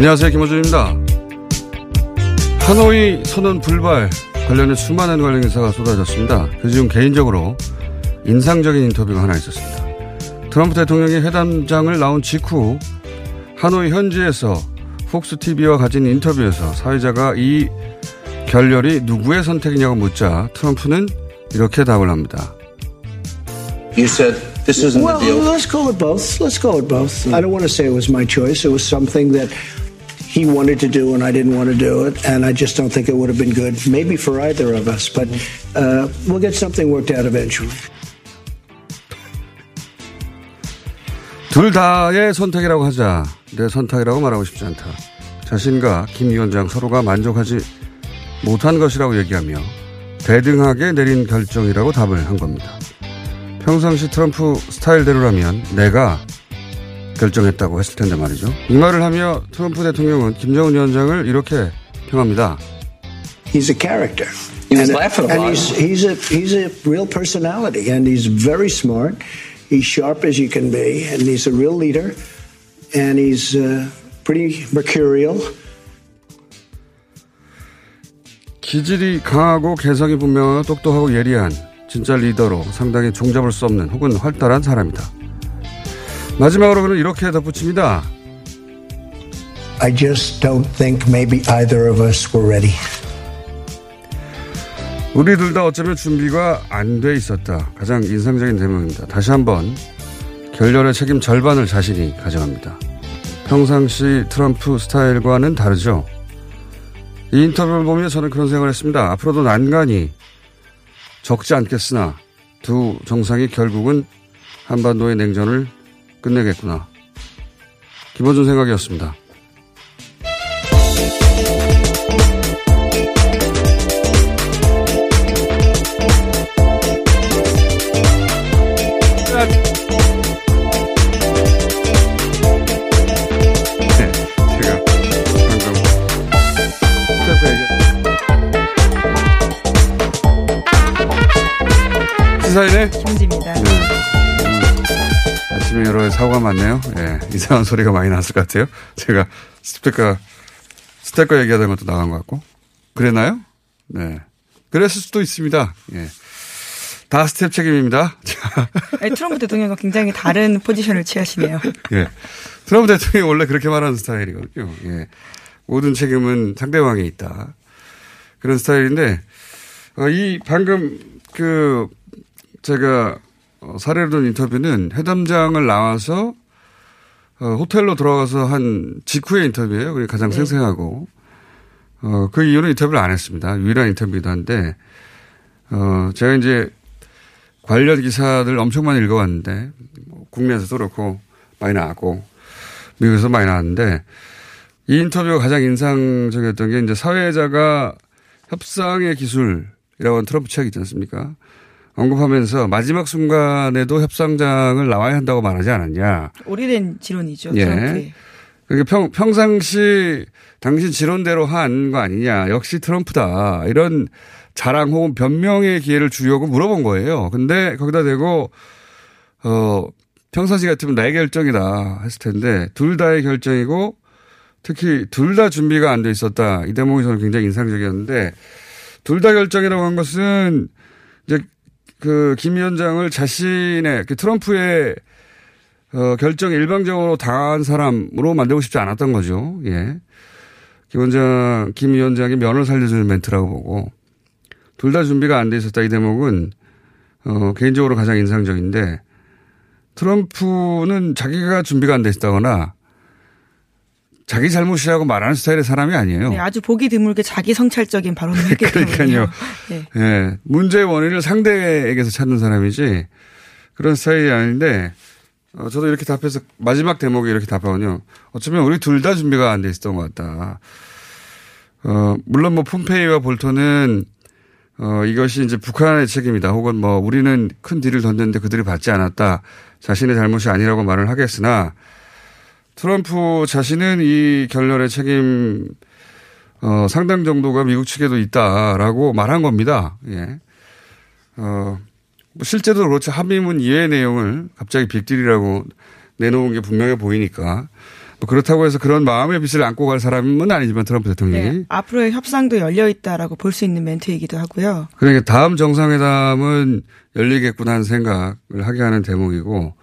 안녕하세요. 김호준입니다. 하노이 선언 불발 관련해 수많은 관련 기사가 쏟아졌습니다. 그중 개인적으로 인상적인 인터뷰가 하나 있었습니다. 트럼프 대통령이 회담장을 나온 직후 하노이 현지에서 폭스TV와 가진 인터뷰에서 사회자가 이 결렬이 누구의 선택이냐고 묻자 트럼프는 이렇게 답을 합니다. You said this isn't Well, a deal. let's call it both. Let's call it both. I don't want to say it was my choice. It was something that he wanted to do and I didn't want to do it, and I just don't think it would have been good, maybe for either of us. But uh, we'll get something worked out eventually. 둘 다의 선택이라고 하자 내 선택이라고 말하고 싶지 않다. 자신과 김 위원장 서로가 만족하지 못한 것이라고 얘기하며 대등하게 내린 결정이라고 답을 한 겁니다. 평상시 트럼프 스타일대로라면 내가 결정했다고 했을 텐데 말이죠. 이 말을 하며 트럼프 대통령은 김정은 위원장을 이렇게 평합니다. He's a character. He was and, laughing and about he's, it. he's a he's a real personality, and he's very smart. He's sharp as you can be, and he's a real leader, and he's uh, pretty mercurial. 기질이 강하고 개성이 분명하고 똑똑하고 예리한 진짜 리더로 상당히 종잡을 수 없는 혹은 활달한 사람이다. 마지막으로 그는 이렇게 덧붙입니다. I just don't think maybe either of us were ready. 우리 둘 다 어쩌면 준비가 안 돼 있었다. 가장 인상적인 대목입니다. 다시 한번 결렬의 책임 절반을 자신이 가져갑니다. 평상시 트럼프 스타일과는 다르죠. 이 인터뷰를 보며 저는 그런 생각을 했습니다. 앞으로도 난간이 적지 않겠으나 두 정상이 결국은 한반도의 냉전을 끝내겠구나. 기본적인 생각이었습니다. 네. 시사인의 사고가 많네요. 예, 이상한 소리가 많이 났을 것 같아요. 제가 스태커, 스태커 얘기하던 것도 나간 것 같고. 그랬나요? 네. 그랬을 수도 있습니다. 예. 다 스텝 책임입니다. 자, 아니, 트럼프 대통령과 굉장히 다른 포지션을 취하시네요. 예. 트럼프 대통령이 원래 그렇게 말하는 스타일이거든요. 예. 모든 책임은 상대방에 있다. 그런 스타일인데, 어, 이 방금 그, 제가 어, 사례로 든 인터뷰는 회담장을 나와서 어, 호텔로 들어가서 한 직후의 인터뷰예요. 그게 가장 생생하고, 어, 그 이유는 인터뷰를 안 했습니다. 유일한 인터뷰이기도 한데, 어, 제가 이제 관련 기사들 엄청 많이 읽어왔는데, 뭐 국내에서도 그렇고, 많이 나왔고, 미국에서 많이 나왔는데, 이 인터뷰가 가장 인상적이었던 게 이제 사회자가 협상의 기술이라고 하는 트럼프 책이 있지 않습니까? 언급하면서 마지막 순간에도 협상장을 나와야 한다고 말하지 않았냐. 오래된 지론이죠. 예. 트럼프의. 그게 평, 평상시 당신 지론대로 한 거 아니냐. 역시 트럼프다. 이런 자랑 혹은 변명의 기회를 주려고 물어본 거예요. 근데 거기다 대고, 어, 평상시 같으면 나의 결정이다 했을 텐데 둘 다의 결정이고 특히 둘 다 준비가 안 돼 있었다. 이 대목이 저는 굉장히 인상적이었는데 둘 다 결정이라고 한 것은 그 김 위원장을 자신의 그 트럼프의 어, 결정 일방적으로 당한 사람으로 만들고 싶지 않았던 거죠. 예. 김 원장, 김 위원장의 면을 살려주는 멘트라고 보고 둘 다 준비가 안 돼 있었다 이 대목은 어, 개인적으로 가장 인상적인데 트럼프는 자기가 준비가 안 돼 있다거나 자기 잘못이라고 말하는 스타일의 사람이 아니에요. 네, 아주 보기 드물게 자기 성찰적인 발언을 했기. 그러니까요. 네. 예. 문제의 원인을 상대에게서 찾는 사람이지 그런 스타일이 아닌데 어, 저도 이렇게 답해서 마지막 대목에 이렇게 답하거든요. 어쩌면 우리 둘 다 준비가 안 돼 있었던 것 같다. 어, 물론 뭐 폼페이와 볼턴은 어, 이것이 이제 북한의 책임이다. 혹은 뭐 우리는 큰 딜을 던졌는데 그들이 받지 않았다. 자신의 잘못이 아니라고 말을 하겠으나 트럼프 자신은 이 결렬의 책임 어, 상당 정도가 미국 측에도 있다라고 말한 겁니다. 예. 어, 뭐 실제도 그렇죠. 합의문 이외의 내용을 갑자기 빅딜이라고 내놓은 게 분명해 보이니까. 뭐 그렇다고 해서 그런 마음의 빚을 안고 갈 사람은 아니지만 트럼프 대통령이. 네, 앞으로의 협상도 열려 있다라고 볼 수 있는 멘트이기도 하고요. 그러니까 다음 정상회담은 열리겠구나 하는 생각을 하게 하는 대목이고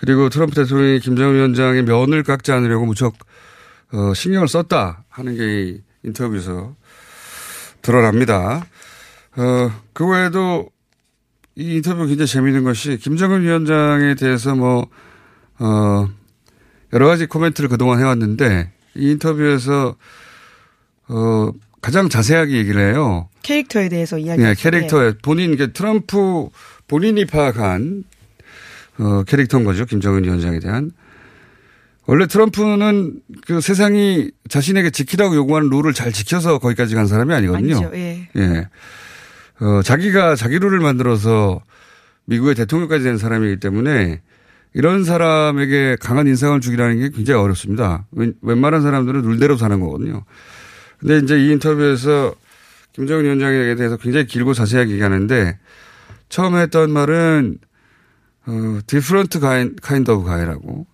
그리고 트럼프 대통령이 김정은 위원장의 면을 깎지 않으려고 무척 어, 신경을 썼다 하는 게이 인터뷰에서 드러납니다. 어, 그 외에도 이 인터뷰 굉장히 재미있는 것이 김정은 위원장에 대해서 뭐, 어, 여러 가지 코멘트를 그동안 해왔는데 이 인터뷰에서 어, 가장 자세하게 얘기를 해요. 캐릭터에 대해서 이야기. 네, 캐릭터에 본인 게 트럼프 본인이 파악한 어, 캐릭터인 거죠. 김정은 위원장에 대한. 원래 트럼프는 그 세상이 자신에게 지키라고 요구하는 룰을 잘 지켜서 거기까지 간 사람이 아니거든요. 아니죠. 예. 예. 어, 자기가 자기 룰을 만들어서 미국의 대통령까지 된 사람이기 때문에 이런 사람에게 강한 인상을 주기라는 게 굉장히 어렵습니다. 웬, 웬만한 사람들은 룰대로 사는 거거든요. 근데 이제 이 인터뷰에서 김정은 위원장에 대해서 굉장히 길고 자세하게 얘기하는데 처음에 했던 말은 어, different kind, kind of guy라고.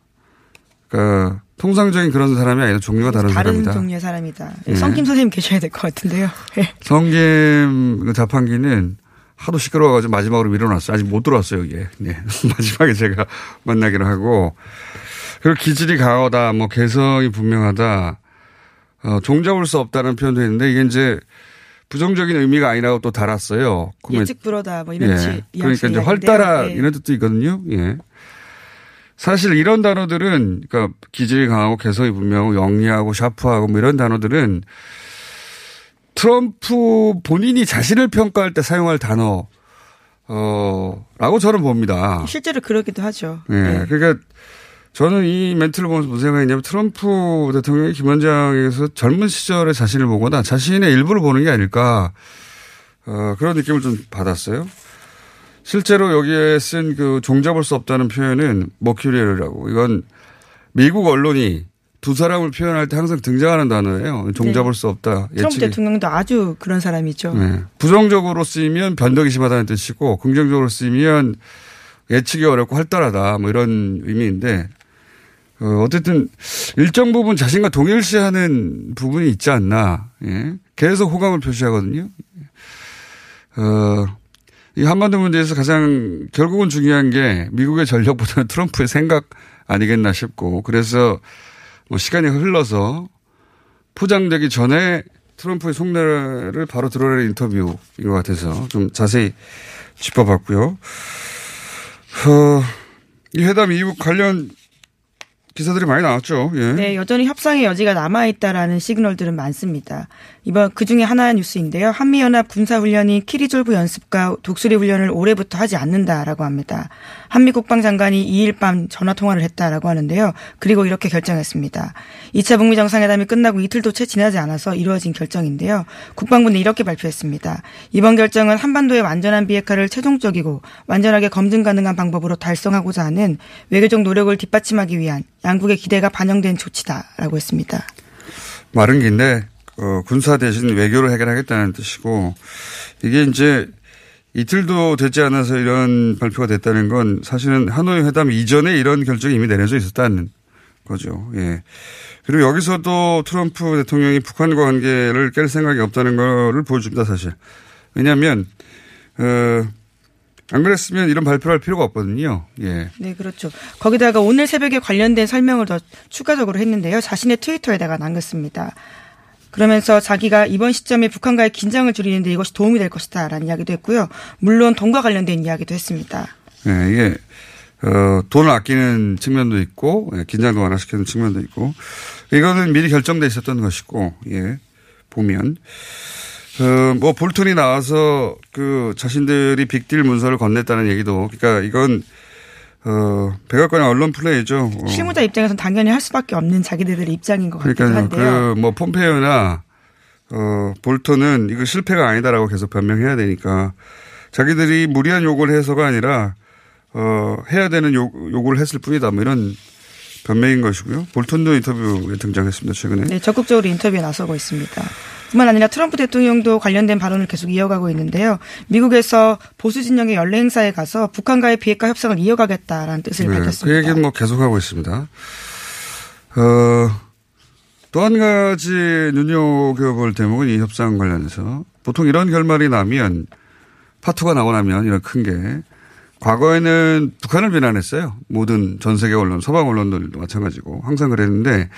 그러니까 통상적인 그런 사람이 아니라 종류가 다른, 다른 사람이다. 종류의 사람이다. 예. 성김 선생님 계셔야 될 것 같은데요. 예. 성김 그 자판기는 하도 시끄러워가지고 마지막으로 밀어놨어요. 아직 못 들어왔어요, 이게. 네. 마지막에 제가 만나기로 하고. 그리고 기질이 강하다, 뭐 개성이 분명하다, 어, 종잡을 수 없다는 표현도 했는데 이게 이제 부정적인 의미가 아니라고 또 달았어요. 예측 불허다 뭐 이런 지- 예. 그러니까 이제 이야기인데요. 활달한 예. 이런 뜻도 있거든요. 예. 사실 이런 단어들은 그러니까 기질이 강하고 개성이 분명하고 영리하고 샤프하고 뭐 이런 단어들은 트럼프 본인이 자신을 평가할 때 사용할 단어 어라고 저는 봅니다. 실제로 그러기도 하죠. 예. 예. 그러니까 저는 이 멘트를 보면서 무슨 생각했냐면 트럼프 대통령이 김 원장에게서 젊은 시절의 자신을 보거나 자신의 일부를 보는 게 아닐까 어, 그런 느낌을 좀 받았어요. 실제로 여기에 쓴 그 종잡을 수 없다는 표현은 머큐리얼이라고 이건 미국 언론이 두 사람을 표현할 때 항상 등장하는 단어예요. 종잡을 수 없다. 트럼프 예측이. 대통령도 아주 그런 사람이죠. 네. 부정적으로 쓰이면 변덕이 심하다는 뜻이고 긍정적으로 쓰이면 예측이 어렵고 활달하다 뭐 이런 의미인데 어, 어쨌든 일정 부분 자신과 동일시하는 부분이 있지 않나. 예. 계속 호감을 표시하거든요. 어, 이 한반도 문제에서 가장 결국은 중요한 게 미국의 전력보다는 트럼프의 생각 아니겠나 싶고 그래서 뭐 시간이 흘러서 포장되기 전에 트럼프의 속내를 바로 드러내는 인터뷰인 것 같아서 좀 자세히 짚어봤고요. 어, 이 회담 이후 관련 기사들이 많이 나왔죠. 예. 네, 여전히 협상의 여지가 남아있다라는 시그널들은 많습니다. 이번 그 중에 하나의 뉴스인데요. 한미연합 군사훈련이 키리졸브 연습과 독수리 훈련을 올해부터 하지 않는다라고 합니다. 한미 국방장관이 2일 밤 전화통화를 했다라고 하는데요. 그리고 이렇게 결정했습니다. 2차 북미 정상회담이 끝나고 이틀도 채 지나지 않아서 이루어진 결정인데요. 국방부는 이렇게 발표했습니다. 이번 결정은 한반도의 완전한 비핵화를 최종적이고 완전하게 검증 가능한 방법으로 달성하고자 하는 외교적 노력을 뒷받침하기 위한 양국의 기대가 반영된 조치다라고 했습니다. 말은 긴데 어, 군사 대신 외교를 해결하겠다는 뜻이고 이게 이제 이틀도 되지 않아서 이런 발표가 됐다는 건 사실은 하노이 회담 이전에 이런 결정이 이미 내려져 있었다는 거죠. 예. 그리고 여기서도 트럼프 대통령이 북한과 관계를 깰 생각이 없다는 거를 보여줍니다, 사실. 왜냐하면 어, 안 그랬으면 이런 발표를 할 필요가 없거든요. 예. 네, 그렇죠. 거기다가 오늘 새벽에 관련된 설명을 더 추가적으로 했는데요. 자신의 트위터에다가 남겼습니다. 그러면서 자기가 이번 시점에 북한과의 긴장을 줄이는데 이것이 도움이 될 것이다라는 이야기도 했고요. 물론 돈과 관련된 이야기도 했습니다. 예, 이게 어, 돈을 아끼는 측면도 있고 예, 긴장도 완화시키는 측면도 있고 이거는 미리 결정돼 있었던 것이고 예, 보면 어, 뭐 볼턴이 나와서 그 자신들이 빅딜 문서를 건넸다는 얘기도 그러니까 이건 어, 백악관의 언론 플레이죠. 어. 실무자 입장에서는 당연히 할 수밖에 없는 자기들의 입장인 것 같기도 그러니까 한데요. 그 뭐 폼페이오나 어, 볼턴은 이거 실패가 아니다라고 계속 변명해야 되니까 자기들이 무리한 요구를 해서가 아니라 어, 해야 되는 요, 요구를 했을 뿐이다. 뭐 이런 변명인 것이고요. 볼턴도 인터뷰에 등장했습니다. 최근에. 네, 적극적으로 인터뷰에 나서고 있습니다. 뿐만 아니라 트럼프 대통령도 관련된 발언을 계속 이어가고 있는데요. 미국에서 보수 진영의 연례 행사에 가서 북한과의 비핵화 협상을 이어가겠다라는 뜻을 네, 밝혔습니다. 그 얘기는 뭐 계속하고 있습니다. 어, 또 한 가지 눈여겨볼 대목은 이 협상 관련해서 보통 이런 결말이 나면 파토가 나고 나면 이런 큰 게 과거에는 북한을 비난했어요. 모든 전 세계 언론, 서방 언론들도 마찬가지고 항상 그랬는데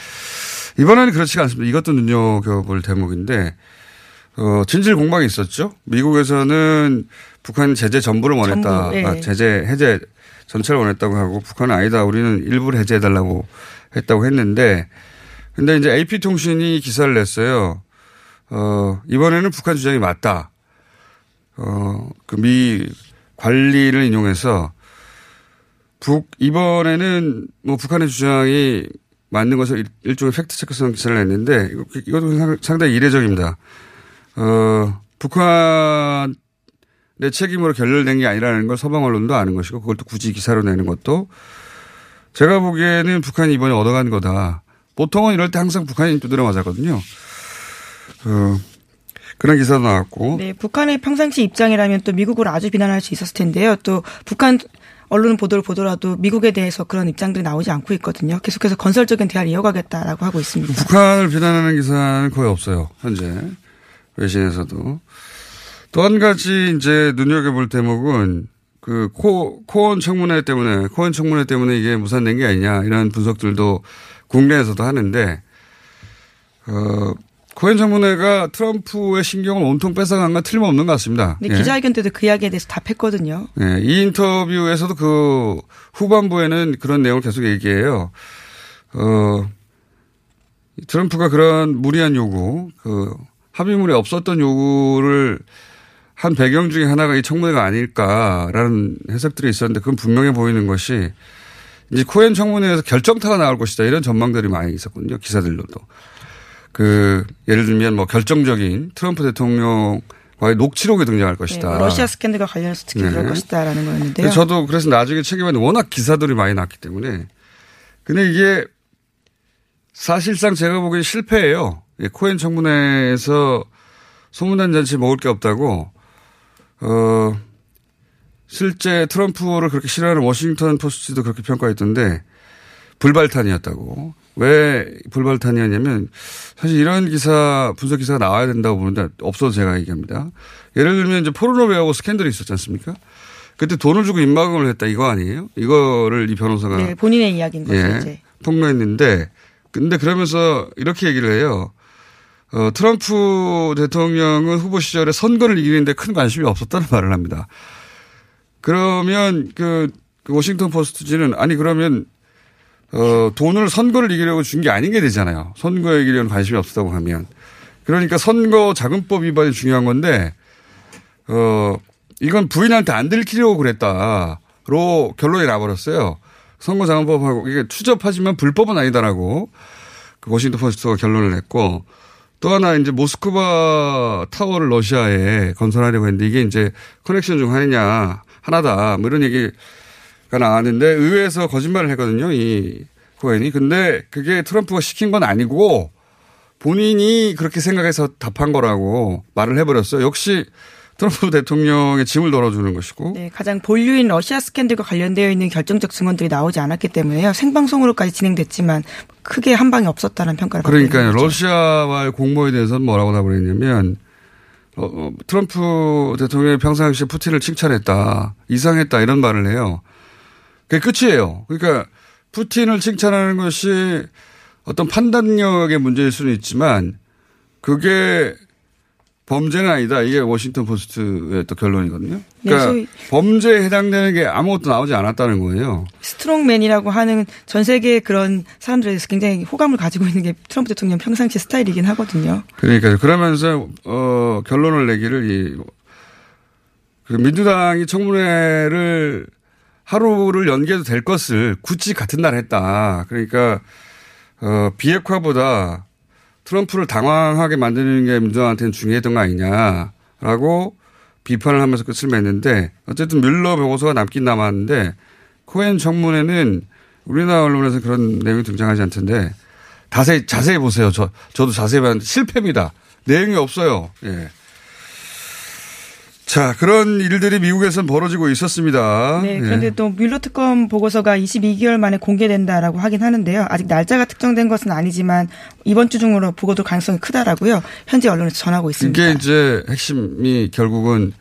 이번에는 그렇지가 않습니다. 이것도 눈여겨볼 대목인데 어, 진실 공방이 있었죠. 미국에서는 북한 제재 전부를 원했다. 전부, 네. 아, 제재 해제 전체를 원했다고 하고 북한은 아니다. 우리는 일부를 해제해달라고 했다고 했는데 근데 이제 AP통신이 기사를 냈어요. 어, 이번에는 북한 주장이 맞다. 어, 그 미 관리를 인용해서 북, 이번에는 뭐 북한의 주장이 맞는 것을 일- 일종의 팩트 체크성 기사를 냈는데 이것도 상- 상당히 이례적입니다. 어, 북한의 책임으로 결렬된 게 아니라는 걸 서방 언론도 아는 것이고 그걸 또 굳이 기사로 내는 것도 제가 보기에는 북한이 이번에 얻어간 거다. 보통은 이럴 때 항상 북한이 두드려 맞았거든요. 어, 그런 기사도 나왔고. 네, 북한의 평상시 입장이라면 또 미국을 아주 비난할 수 있었을 텐데요. 또 북한 언론 보도를 보더라도 미국에 대해서 그런 입장들이 나오지 않고 있거든요. 계속해서 건설적인 대화를 이어가겠다라고 하고 있습니다. 북한을 비난하는 기사는 거의 없어요. 현재 외신에서도. 또 한 가지 이제 눈여겨볼 대목은 그 코, 코원 청문회 때문에 코원 청문회 때문에 이게 무산된 게 아니냐 이런 분석들도 국내에서도 하는데 어, 코엔 청문회가 트럼프의 신경을 온통 뺏어간 건 틀림없는 것 같습니다. 근데 예. 기자회견 때도 그 이야기에 대해서 답했거든요. 네, 이 인터뷰에서도 그 후반부에는 그런 내용을 계속 얘기해요. 어, 트럼프가 그런 무리한 요구, 그 합의문에 없었던 요구를 한 배경 중에 하나가 이 청문회가 아닐까라는 해석들이 있었는데 그건 분명해 보이는 것이 이제 코엔 청문회에서 결정타가 나올 것이다 이런 전망들이 많이 있었거든요. 기사들로도. 그 예를 들면 뭐 결정적인 트럼프 대통령과의 녹취록이 등장할 네, 것이다. 뭐 러시아 스캔들과 관련해서 특히 네. 그럴 것이다라는 거였는데요. 저도 그래서 나중에 책임하는 워낙 기사들이 많이 났기 때문에. 근데 이게 사실상 제가 보기엔 실패예요. 예, 코엔 청문회에서 소문난 잔치 먹을 게 없다고, 어, 실제 트럼프를 그렇게 싫어하는 워싱턴 포스트도 그렇게 평가했던데, 불발탄이었다고. 왜 불발탄이었냐면, 사실 이런 기사, 분석 기사가 나와야 된다고 보는데, 없어도 제가 얘기합니다. 예를 들면 이제 포르노베하고 스캔들이 있었지 않습니까? 그때 돈을 주고 입막음을 했다 이거 아니에요? 이거를 이 변호사가 네, 본인의 이야기인 거죠, 예, 이제. 폭로했는데 근데 그러면서 이렇게 얘기를 해요. 어, 트럼프 대통령은 후보 시절에 선거를 이기는데 큰 관심이 없었다는 말을 합니다. 그러면 그, 그 워싱턴 포스트지는 아니 그러면 어, 돈을 선거를 이기려고 준 게 아닌 게 되잖아요. 선거에 이기려는 관심이 없었다고 하면. 그러니까 선거 자금법 위반이 중요한 건데, 어, 이건 부인한테 안 들키려고 그랬다로 결론이 나버렸어요. 선거 자금법하고 이게 추접하지만 불법은 아니다라고 그 워싱턴 포스트가 결론을 냈고 또 하나 이제 모스크바 타워를 러시아에 건설하려고 했는데 이게 이제 커넥션 중 하나냐 하나다 뭐 이런 얘기 가 나왔는데 의회에서 거짓말을 했거든요 이 코엔이 근데 그게 트럼프가 시킨 건 아니고 본인이 그렇게 생각해서 답한 거라고 말을 해버렸어요 역시 트럼프 대통령의 짐을 덜어주는 것이고 네, 가장 본류인 러시아 스캔들과 관련되어 있는 결정적 증언들이 나오지 않았기 때문에요. 생방송으로까지 진행됐지만 크게 한 방이 없었다는 평가를 그러니까요. 러시아와의 공모에 대해서는 뭐라고 답을 했냐면 어, 어, 트럼프 대통령이 평상시에 푸틴을 칭찬했다, 이상했다 이런 말을 해요. 그게 끝이에요. 그러니까 푸틴을 칭찬하는 것이 어떤 판단력의 문제일 수는 있지만 그게 범죄는 아니다. 이게 워싱턴 포스트의 또 결론이거든요. 그러니까 네, 범죄에 해당되는 게 아무것도 나오지 않았다는 거예요. strongman이라고 하는 전 세계 그런 사람들에 대해서 굉장히 호감을 가지고 있는 게 트럼프 대통령 평상시 스타일이긴 하거든요. 그러니까 그러면서 어 결론을 내기를 이그 민주당이 청문회를 하루를 연기해도 될 것을 굳이 같은 날 했다. 그러니까 어 비핵화보다 트럼프를 당황하게 만드는 게 민주당한테는 중요했던 거 아니냐라고 비판을 하면서 끝을 맺는데 어쨌든 뮬러 보고서가 남긴 남았는데 코엔 청문회는 우리나라 언론에서 그런 내용이 등장하지 않던데 자세히 자세히 보세요. 저 저도 자세히 봤는데 실패입니다. 내용이 없어요. 예. 자 그런 일들이 미국에서는 벌어지고 있었습니다. 네, 예. 그런데 또 뮬러 특검 보고서가 22개월 만에 공개된다라고 하긴 하는데요. 아직 날짜가 특정된 것은 아니지만 이번 주 중으로 보고도 가능성이 크다라고요. 현재 언론에서 전하고 있습니다. 이게 이제 핵심이 결국은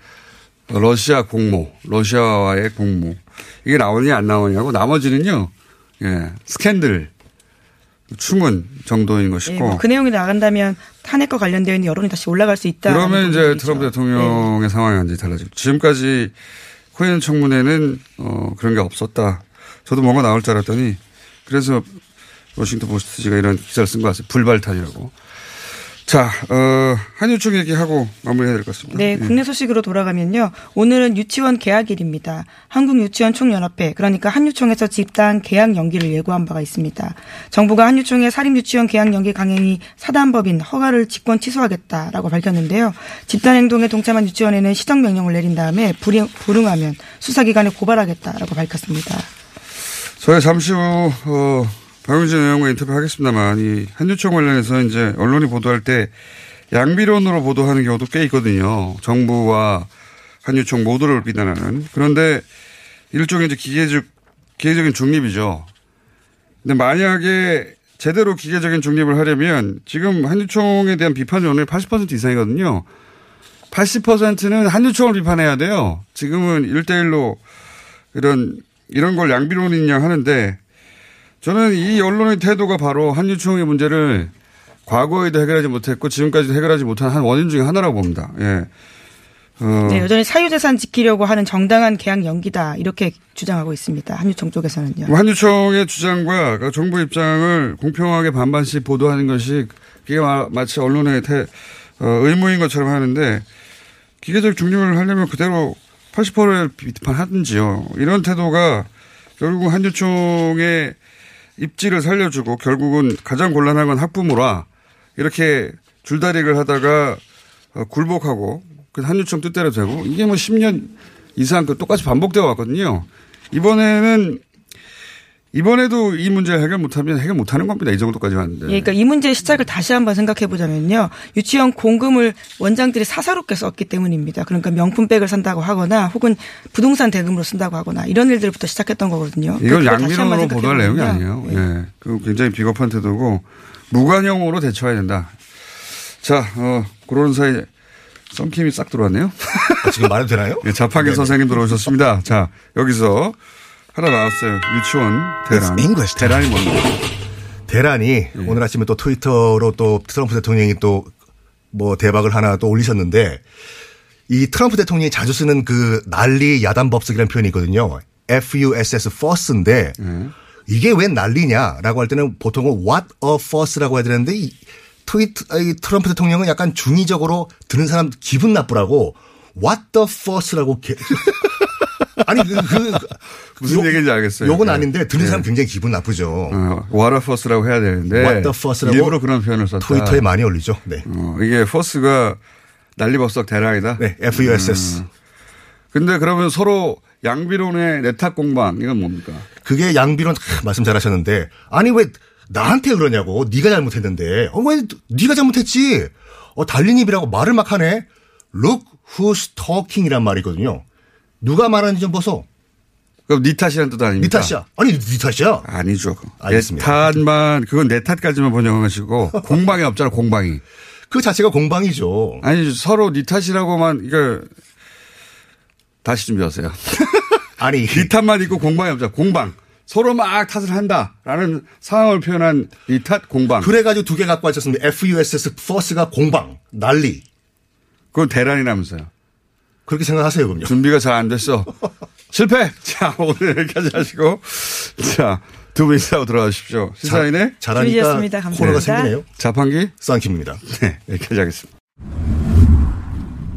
러시아 공모, 러시아와의 공모 이게 나오느냐 안 나오냐고 나머지는요, 예, 스캔들, 추문 정도인 예, 것이고. 뭐그 내용이 나간다면 탄핵과 관련되어 있는 여론이 다시 올라갈 수 있다. 그러면 이제 트럼프 대통령의 상황이 완전히 달라지고 지금까지 코엔 청문회는 어, 그런 게 없었다. 저도 뭔가 나올 줄 알았더니 그래서 워싱턴 포스트지가 이런 기사를 쓴 것 같아요. 불발탄이라고. 자, 어, 한유총 얘기하고 마무리해야 될 것 같습니다. 네, 예. 국내 소식으로 돌아가면요. 오늘은 유치원 개학일입니다. 한국유치원총연합회, 그러니까 한유총에서 집단 개학 연기를 예고한 바가 있습니다. 정부가 한유총의 사립유치원 개학 연기 강행이 사단법인 허가를 직권 취소하겠다라고 밝혔는데요. 집단 행동에 동참한 유치원에는 시정명령을 내린 다음에 불행, 불응하면 수사기관에 고발하겠다라고 밝혔습니다. 저희 잠시 후, 어, 박용진 의원과 인터뷰 하겠습니다만, 이 한유총 관련해서 이제 언론이 보도할 때 양비론으로 보도하는 경우도 꽤 있거든요. 정부와 한유총 모두를 비난하는. 그런데 일종의 이제 기계적, 기계적인 중립이죠. 근데 만약에 제대로 기계적인 중립을 하려면 지금 한유총에 대한 비판이 오늘 80% 이상이거든요. 80%는 한유총을 비판해야 돼요. 지금은 1대1로 이런, 이런 걸 양비론이냐 하는데 저는 이 언론의 태도가 바로 한유총의 문제를 과거에도 해결하지 못했고 지금까지도 해결하지 못한 한 원인 중에 하나라고 봅니다. 예. 어, 네, 여전히 사유재산 지키려고 하는 정당한 개학 연기다 이렇게 주장하고 있습니다. 한유총 쪽에서는요. 한유총의 주장과 그 정부 입장을 공평하게 반반씩 보도하는 것이 그게 마- 마치 언론의 태, 어, 의무인 것처럼 하는데 기계적 중립을 하려면 그대로 80%를 비판하든지요. 이런 태도가 결국 한유총의 입지를 살려주고 결국은 가장 곤란한 건 학부모라 이렇게 줄다리기를 하다가 어, 굴복하고 그 한유총 뜻대로 되고 이게 뭐 10년 이상 그 똑같이 반복되어 왔거든요. 이번에는 이번에도 이 문제 해결 못하면 해결 못하는 겁니다. 이 정도까지 왔는데. 예, 그러니까 이 문제의 시작을 다시 한번 생각해 보자면요. 유치원 공금을 원장들이 사사롭게 썼기 때문입니다. 그러니까 명품백을 산다고 하거나 혹은 부동산 대금으로 쓴다고 하거나 이런 일들부터 시작했던 거거든요. 이건 양민원으로 보도할 내용이 아니에요. 보면요. 예. 그 굉장히 비겁한 태도고 무관용으로 대처해야 된다. 자, 어, 그런 사이 썸킴이 싹 들어왔네요. 아, 지금 말해도 되나요? 네, 자판기 선생님 들어오셨습니다. 자, 여기서 하나 나왔어요. 유치원 대란. English. 대란이 뭡니까? 대란이 오늘 아침에 또 트위터로 또 트럼프 대통령이 또 뭐 대박을 하나 또 올리셨는데 이 트럼프 대통령이 자주 쓰는 그 난리 야단 법석이라는 표현이 있거든요. FUSS fuss인데 이게 왜 난리냐라고 할 때는 보통은 what a fuss라고 해야 되는데 이 트위트 이 트럼프 대통령은 약간 중의적으로 듣는 사람 기분 나쁘라고 what the fuss라고 개- 아니 그, 그 무슨 요- 얘기인지 알겠어요. 요건 네. 아닌데 듣는 사람 네. 굉장히 기분 나쁘죠. 어, what a fuss라고 해야 되는데. What the fuss라고 일부러 그런 표현을 썼다. 트위터에 많이 올리죠. 네. 어, 이게 fuss가 난리법석 대란이다. 네, FUSS. 음. 근데 그러면 서로 양비론의 내탁 공방 이건 뭡니까? 그게 양비론 크, 말씀 잘하셨는데 아니 왜 나한테 그러냐고 네가 잘못했는데 어, 왜 네가 잘못했지 어 달린 입이라고 말을 막 하네 Look who's talking이란 말이거든요 누가 말하는지 좀 보소 그럼 니 탓이라는 뜻 아닙니까? 네 탓이야 아니 네 탓이야 아니죠. 알겠습니다. 내 탓만 그건 내 탓까지만 번역한 것이고 공방이 없잖아 공방이. 그 자체가 공방이죠. 아니 서로 니 탓이라고만 이거 다시 준비하세요. 아니 니 탓만 있고 공방이 없자. 공방. 서로 막 탓을 한다라는 상황을 표현한 니탓 공방. 그래가지고 두 개 갖고 왔었습니다. FUSS 포스가 공방 난리. 그건 대란이라면서요. 그렇게 생각하세요, 그럼요. 준비가 잘 안 됐어. 실패. 자 오늘 여기까지 하시고 자 두 분 인사하고 들어가십시오. 시사인의 잘하니까. 코너가 생기네요. 자판기. 쌍킴입니다. 네 여기까지 하겠습니다.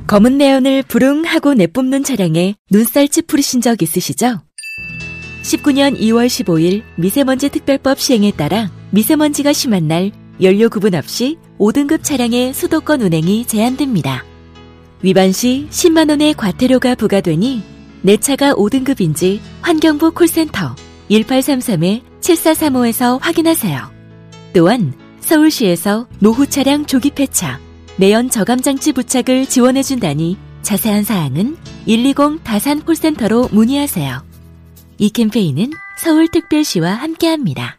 검은 내연을 부릉 하고 내뿜는 차량에 눈살 찌푸리신 적 있으시죠? 19년 2월 15일 미세먼지 특별법 시행에 따라 미세먼지가 심한 날 연료 구분 없이 5등급 차량의 수도권 운행이 제한됩니다. 위반 시 10만 원의 과태료가 부과되니 내 차가 5등급인지 환경부 콜센터 1833-7435에서 확인하세요. 또한 서울시에서 노후 차량 조기 폐차, 매연 저감 장치 부착을 지원해 준다니 자세한 사항은 120 다산 콜센터로 문의하세요. 이 캠페인은 서울특별시와 함께합니다.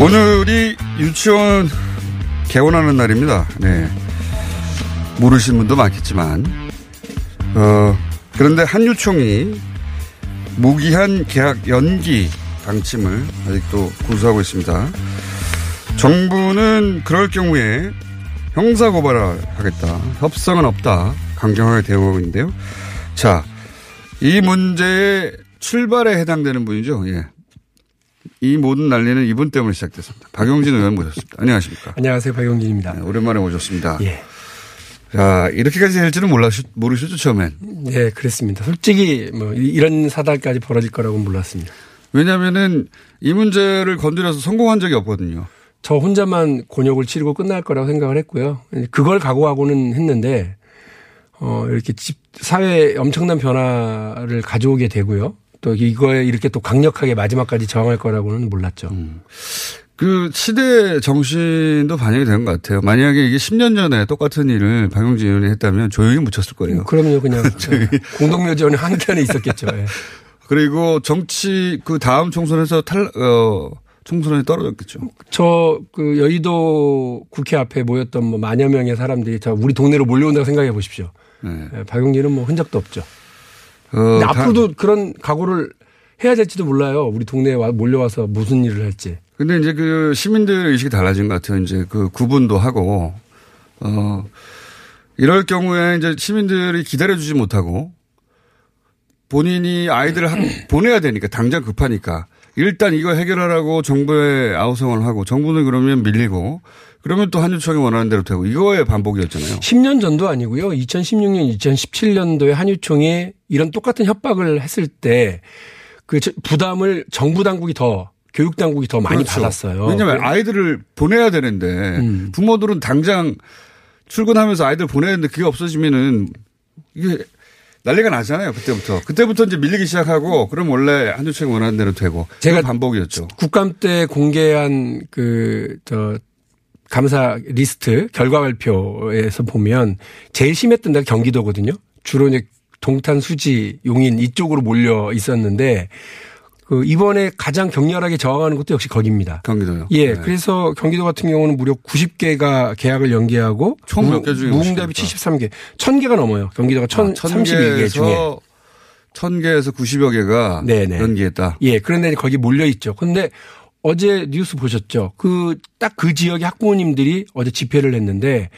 오늘이 유치원 개원하는 날입니다. 네. 모르시는 분도 많겠지만, 어, 그런데 한 유총이 무기한 계약 연기 방침을 아직도 고수하고 있습니다. 정부는 그럴 경우에 형사 고발을 하겠다. 협상은 없다. 강경하게 대응하고 있는데요. 자, 이 문제의 출발에 해당되는 분이죠. 예. 이 모든 난리는 이분 때문에 시작됐습니다. 박용진 의원 모셨습니다. 안녕하십니까. 안녕하세요. 박용진입니다. 네, 오랜만에 모셨습니다. 예. 자, 이렇게까지 될 줄은 몰랐, 모르셨죠, 처음엔. 네, 그랬습니다. 솔직히 뭐 이- 이런 사달까지 벌어질 거라고는 몰랐습니다. 왜냐면은 이 문제를 건드려서 성공한 적이 없거든요. 저 혼자만 곤욕을 치르고 끝날 거라고 생각을 했고요. 그걸 각오하고는 했는데 어 이렇게 집 사회에 엄청난 변화를 가져오게 되고요. 또 이거에 이렇게 또 강력하게 마지막까지 저항할 거라고는 몰랐죠. 그 시대 정신도 반영이 된 것 같아요. 만약에 이게 10년 전에 똑같은 일을 박용진 의원이 했다면 조용히 묻혔을 거예요. 그럼요, 그냥 공동묘지원이 한켠에 있었겠죠. 예. 그리고 정치 그 다음 총선에서 탈, 어, 총선에 떨어졌겠죠. 저 그 여의도 국회 앞에 모였던 뭐 만여 명의 사람들이 저 우리 동네로 몰려온다고 생각해 보십시오. 네. 예, 박용진은 뭐 흔적도 없죠. 어, 앞으로도 그런 각오를 해야 될지도 몰라요. 우리 동네에 와- 몰려와서 무슨 일을 할지. 근데 이제 그 시민들 의식이 달라진 것 같아요. 이제 그 구분도 하고, 어, 이럴 경우에 이제 시민들이 기다려주지 못하고 본인이 아이들을 학- 보내야 되니까 당장 급하니까 일단 이거 해결하라고 정부에 아우성을 하고 정부는 그러면 밀리고 그러면 또 한유총이 원하는 대로 되고 이거의 반복이었잖아요. 10년 전도 아니고요. 2016년, 2017년도에 한유총이 이런 똑같은 협박을 했을 때 그 부담을 정부 당국이 더 교육 당국이 더 많이 그렇죠. 받았어요. 왜냐하면 아이들을 보내야 되는데 음. 부모들은 당장 출근하면서 아이들 보내는데 그게 없어지면은 이게 난리가 나잖아요. 그때부터. 그때부터 이제 밀리기 시작하고 그럼 원래 한주총 원하는 대로 되고 제가 반복이었죠. 국감 때 공개한 그 저 감사 리스트 결과 발표에서 보면 제일 심했던 데가 경기도거든요. 주로 이제 동탄, 수지, 용인 이쪽으로 몰려 있었는데 그 이번에 가장 격렬하게 저항하는 것도 역시 거기입니다. 경기도요. 예. 네. 그래서 경기도 같은 경우는 무려 90개가 계약을 연기하고 총몇개 중에 무응답이 73개, 1000개가 넘어요. 경기도가 1032개 중에. 아, 천 개에서 90여 개가 네네. 연기했다. 예. 그런데 거기 몰려 있죠. 근데 어제 뉴스 보셨죠? 그딱그 지역의 학부모님들이 어제 집회를 했는데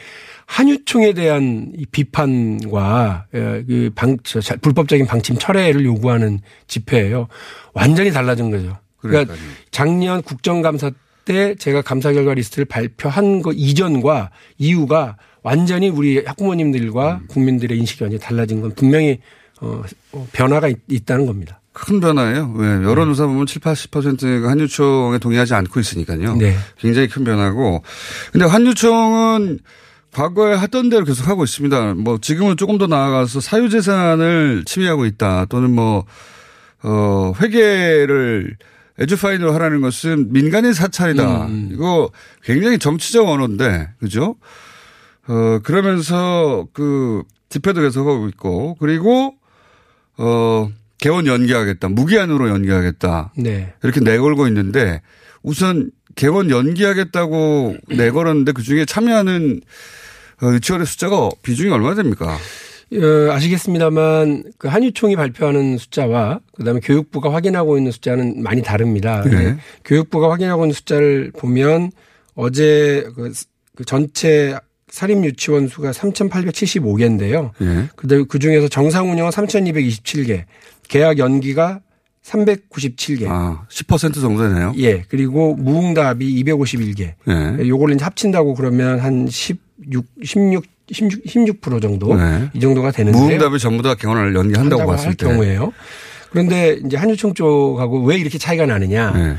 한유총에 대한 이 비판과 예, 그 방, 불법적인 방침 철회를 요구하는 집회예요. 완전히 달라진 거죠. 그러니까 그러니까요. 작년 국정감사 때 제가 감사 결과 리스트를 발표한 거 이전과 이후가 완전히 우리 학부모님들과 음. 국민들의 인식이 완전히 달라진 건 분명히 어, 어, 변화가 있, 있다는 겁니다. 큰 변화예요. 왜 여론조사 보면 7, 80%가 한유총에 동의하지 않고 있으니까요. 네. 굉장히 큰 변화고. 근데 한유총은 과거에 하던 대로 계속 하고 있습니다. 뭐 지금은 조금 더 나아가서 사유재산을 침해하고 있다. 또는 뭐, 어, 회계를 에듀파인으로 하라는 것은 민간인 사찰이다. 음. 이거 굉장히 정치적 언어인데, 그죠? 어, 그러면서 그 집회도 계속 하고 있고, 그리고, 어, 개원 연기하겠다. 무기한으로 연기하겠다. 네. 이렇게 내걸고 있는데 우선 개원 연기하겠다고 내걸었는데 그 중에 참여하는 어, 유치원의 숫자가 비중이 얼마나 됩니까? 어, 아시겠습니다만 그 한유총이 발표하는 숫자와 그다음에 교육부가 확인하고 있는 숫자는 많이 다릅니다. 네. 네. 교육부가 확인하고 있는 숫자를 보면 어제 그, 그 전체 사립 유치원 수가 3,875개인데요. 예. 그다음에 그 중에서 정상 운영은 3,227개, 계약 연기가 397개. 아, 10% 정도 되네요. 예. 그리고 무응답이 251개. 예. 요걸 이제 합친다고 그러면 한 16, 16, 16, 16% 정도 네. 이 정도가 되는데요. 무응답을 전부 다 개원을 연기한다고 한다고 봤을 할 때. 경우에요. 그런데 이제 한유총 쪽하고 왜 이렇게 차이가 나느냐. 네.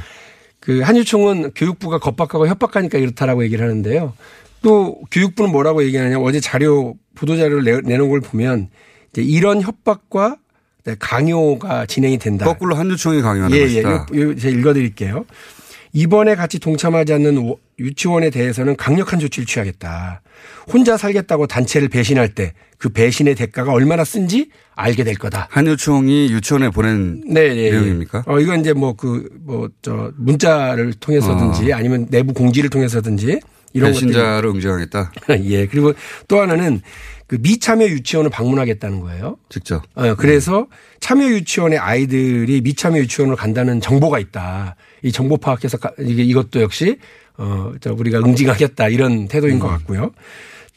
그 한유총은 교육부가 겁박하고 협박하니까 이렇다라고 얘기를 하는데요. 또 교육부는 뭐라고 얘기하느냐. 어제 자료 보도 자료를 내, 내놓은 걸 보면 이제 이런 협박과 강요가 진행이 된다. 거꾸로 한유총이 강요하는 예, 것이다. 예. 요, 제가 읽어드릴게요. 이번에 같이 동참하지 않는 오- 유치원에 대해서는 강력한 조치를 취하겠다. 혼자 살겠다고 단체를 배신할 때 그 배신의 대가가 얼마나 쓴지 알게 될 거다. 한유총이 유치원에 보낸 네, 네. 내용입니까? 어, 이건 이제 뭐 그, 뭐, 저, 문자를 통해서든지 아니면 내부 공지를 통해서든지 이런. 배신자를 응징하겠다. 예. 그리고 또 하나는 그 미참여 유치원을 방문하겠다는 거예요. 직접. 어, 그래서 참여 유치원의 아이들이 미참여 유치원으로 간다는 정보가 있다. 이 정보 파악해서 가- 이게 이것도 역시 어, 저 우리가 응징하겠다 이런 태도인 것 같고요.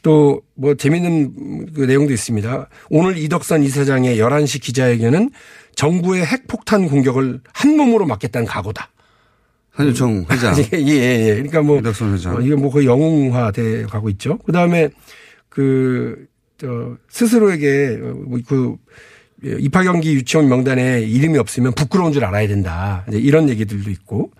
또 뭐 재미있는 그 내용도 있습니다. 오늘 이덕선 이사장의 11시 기자회견은 정부의 핵폭탄 공격을 한 몸으로 막겠다는 각오다. 한유총 회장. 예, 예, 예. 그러니까 뭐 이덕선 회장. 어, 이게 뭐 거의 영웅화 돼 가고 있죠. 그 다음에 그, 저, 스스로에게 어, 뭐그 입학 연기 유치원 명단에 이름이 없으면 부끄러운 줄 알아야 된다. 이제 이런 얘기들도 있고.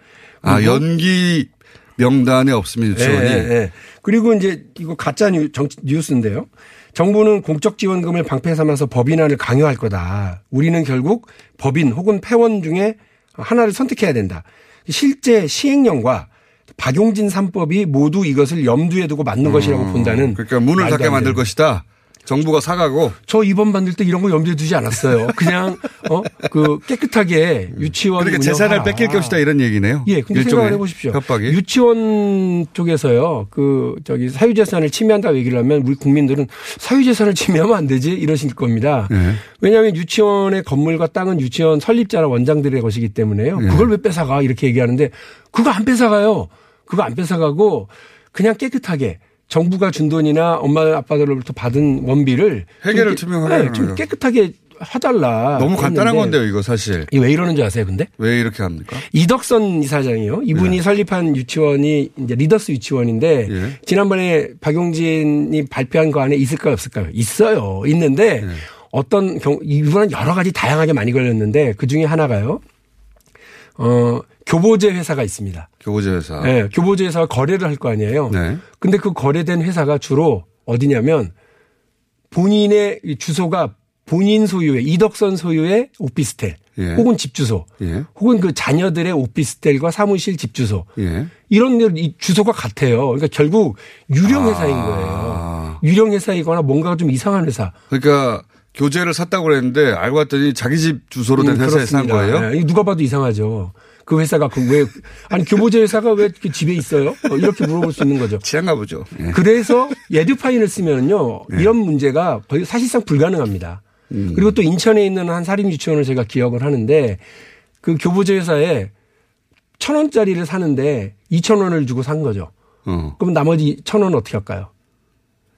아, 연기 명단에 없으면 유치원이. 예, 예, 예. 그리고 이제 이거 가짜 뉴, 정, 뉴스인데요. 정부는 공적 지원금을 방패 삼아서 법인안을 강요할 거다. 우리는 결국 법인 혹은 폐원 중에 하나를 선택해야 된다. 실제 시행령과 박용진 3법이 모두 이것을 염두에 두고 맞는 것이라고 본다는. 그러니까 문을 닫게 안 만들. 것이다. 정부가 사가고. 저 이번 만들 때 이런 거 염두에 두지 않았어요. 그냥 어 그 깨끗하게 유치원 그러니까 재산을. 뺏길 것이다 이런 얘기네요. 예, 근데 생각을 해보십시오. 협박이. 유치원 쪽에서요, 그, 저기, 사유재산을 침해한다고 얘기를 하면 우리 국민들은 사유재산을 침해하면 안 되지? 이러실 겁니다. 예. 왜냐하면 유치원의 건물과 땅은 유치원 설립자나 원장들의 것이기 때문에요. 예. 그걸 왜 뺏어가? 이렇게 얘기하는데 그거 안 뺏어가요. 그거 안 뺏어가고 그냥 깨끗하게 정부가 준 돈이나 엄마 아빠들로부터 받은 원비를 좀 투명하게 네, 좀. 깨끗하게 해달라. 너무 간단한 했는데 건데요, 이거 사실. 이게 왜 이러는 줄 아세요, 근데? 왜 이렇게 합니까? 이덕선 이사장이요. 이분이 네. 설립한 유치원이 이제 리더스 유치원인데 예. 지난번에 박용진이 발표한 거 안에 있을까요, 없을까요? 있어요. 있는데 네. 어떤 경 이분은 여러 가지 다양하게 많이 걸렸는데 그 중에 하나가요. 어, 교보재 회사가 있습니다. 교보재 회사. 네, 교보재 회사가 거래를 할 거 아니에요. 네. 근데 그 거래된 회사가 주로 어디냐면 본인의 이 주소가 본인 소유의 이덕선 소유의 오피스텔 예. 혹은 집 주소 예. 혹은 그 자녀들의 오피스텔과 사무실 집 주소 예. 이런 데이 주소가 같아요. 그러니까 결국 유령 아. 회사인 거예요. 유령 회사이거나 뭔가 좀 이상한 회사. 그러니까 교재를 샀다고 그랬는데 알고 봤더니 자기 집 주소로 된 음, 회사에 산. 거예요? 예, 이거 누가 봐도 이상하죠. 그 회사가 그 왜 아니 교보제 회사가 왜그 집에 있어요? 어, 이렇게 물어볼 수 있는 거죠. 취한가 보죠. 예. 그래서 에듀파인을 쓰면요 네. 이런 문제가 거의 사실상 불가능합니다. 음. 그리고 또 인천에 있는 한 사립 유치원을 제가 기억을 하는데 그 교보제 회사에 천 원짜리를 사는데 이천 원을 주고 산 거죠. 어. 그럼 나머지 천 원은 어떻게 할까요?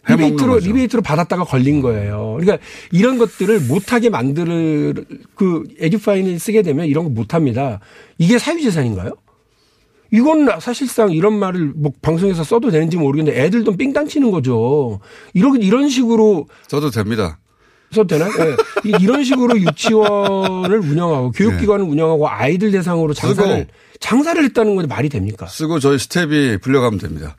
리베이트로 거죠. 리베이트로 받았다가 걸린 거예요. 그러니까 이런 것들을 못하게 만들 그 에듀파인을 쓰게 되면 이런 거 못합니다. 이게 사유재산인가요? 이건 사실상 이런 말을 뭐 방송에서 써도 되는지 모르겠는데 애들도 삥땅 치는 거죠. 이런 이런 식으로 써도 됩니다. 써도 되나요? 네. 이- 이런 식으로 유치원을 운영하고 교육기관을 운영하고 아이들 대상으로 장사를. 장사를 했다는 건데 말이 됩니까? 쓰고 저희 스텝이 불려가면 됩니다.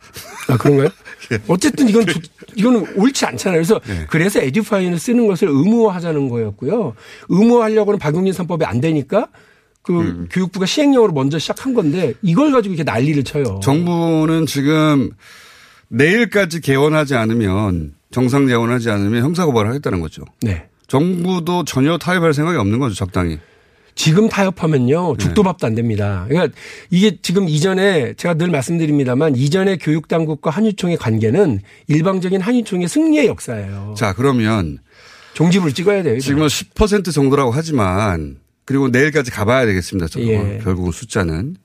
아 그런가요? 예. 어쨌든 이건 조- 이거는 옳지 않잖아요. 그래서 그래서 에듀파인을 쓰는 것을 의무화하자는 거였고요. 의무화하려고는 박용진 3법이 안 되니까 그 음. 교육부가 시행령으로 먼저 시작한 건데 이걸 가지고 이렇게 난리를 쳐요. 정부는 지금 내일까지 개원하지 않으면 정상 개원하지 않으면 형사고발을 하겠다는 거죠. 네. 정부도 전혀 타협할 생각이 없는 거죠, 적당히. 지금 타협하면요 네. 죽도 밥도 안 됩니다. 그러니까 이게 지금 이전에 제가 늘 말씀드립니다만 이전에 교육 당국과 한유총의 관계는 일방적인 한유총의 승리의 역사예요. 자, 그러면 종집을 찍어야 돼요. 지금은 10% 정도라고 하지만 그리고 내일까지 가봐야 되겠습니다. 저 예. 결국은 숫자는.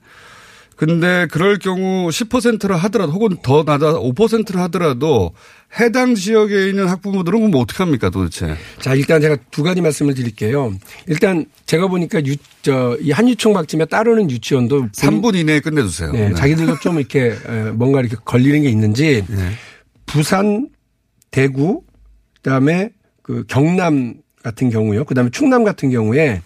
근데 그럴 경우 10%를 하더라도 혹은 더 낮아 5%를 하더라도 해당 지역에 있는 학부모들은 그럼 어떻게 합니까 도대체? 자, 일단 제가 두 가지 말씀을 드릴게요. 일단 제가 보니까 유, 저, 이 한유총 박침에 따르는 유치원도 3분 이내에 끝내주세요. 네, 네. 자기들도 좀 이렇게 에, 뭔가 이렇게 걸리는 게 있는지 부산, 대구, 그다음에 그 경남 같은 경우요. 그다음에 충남 같은 경우에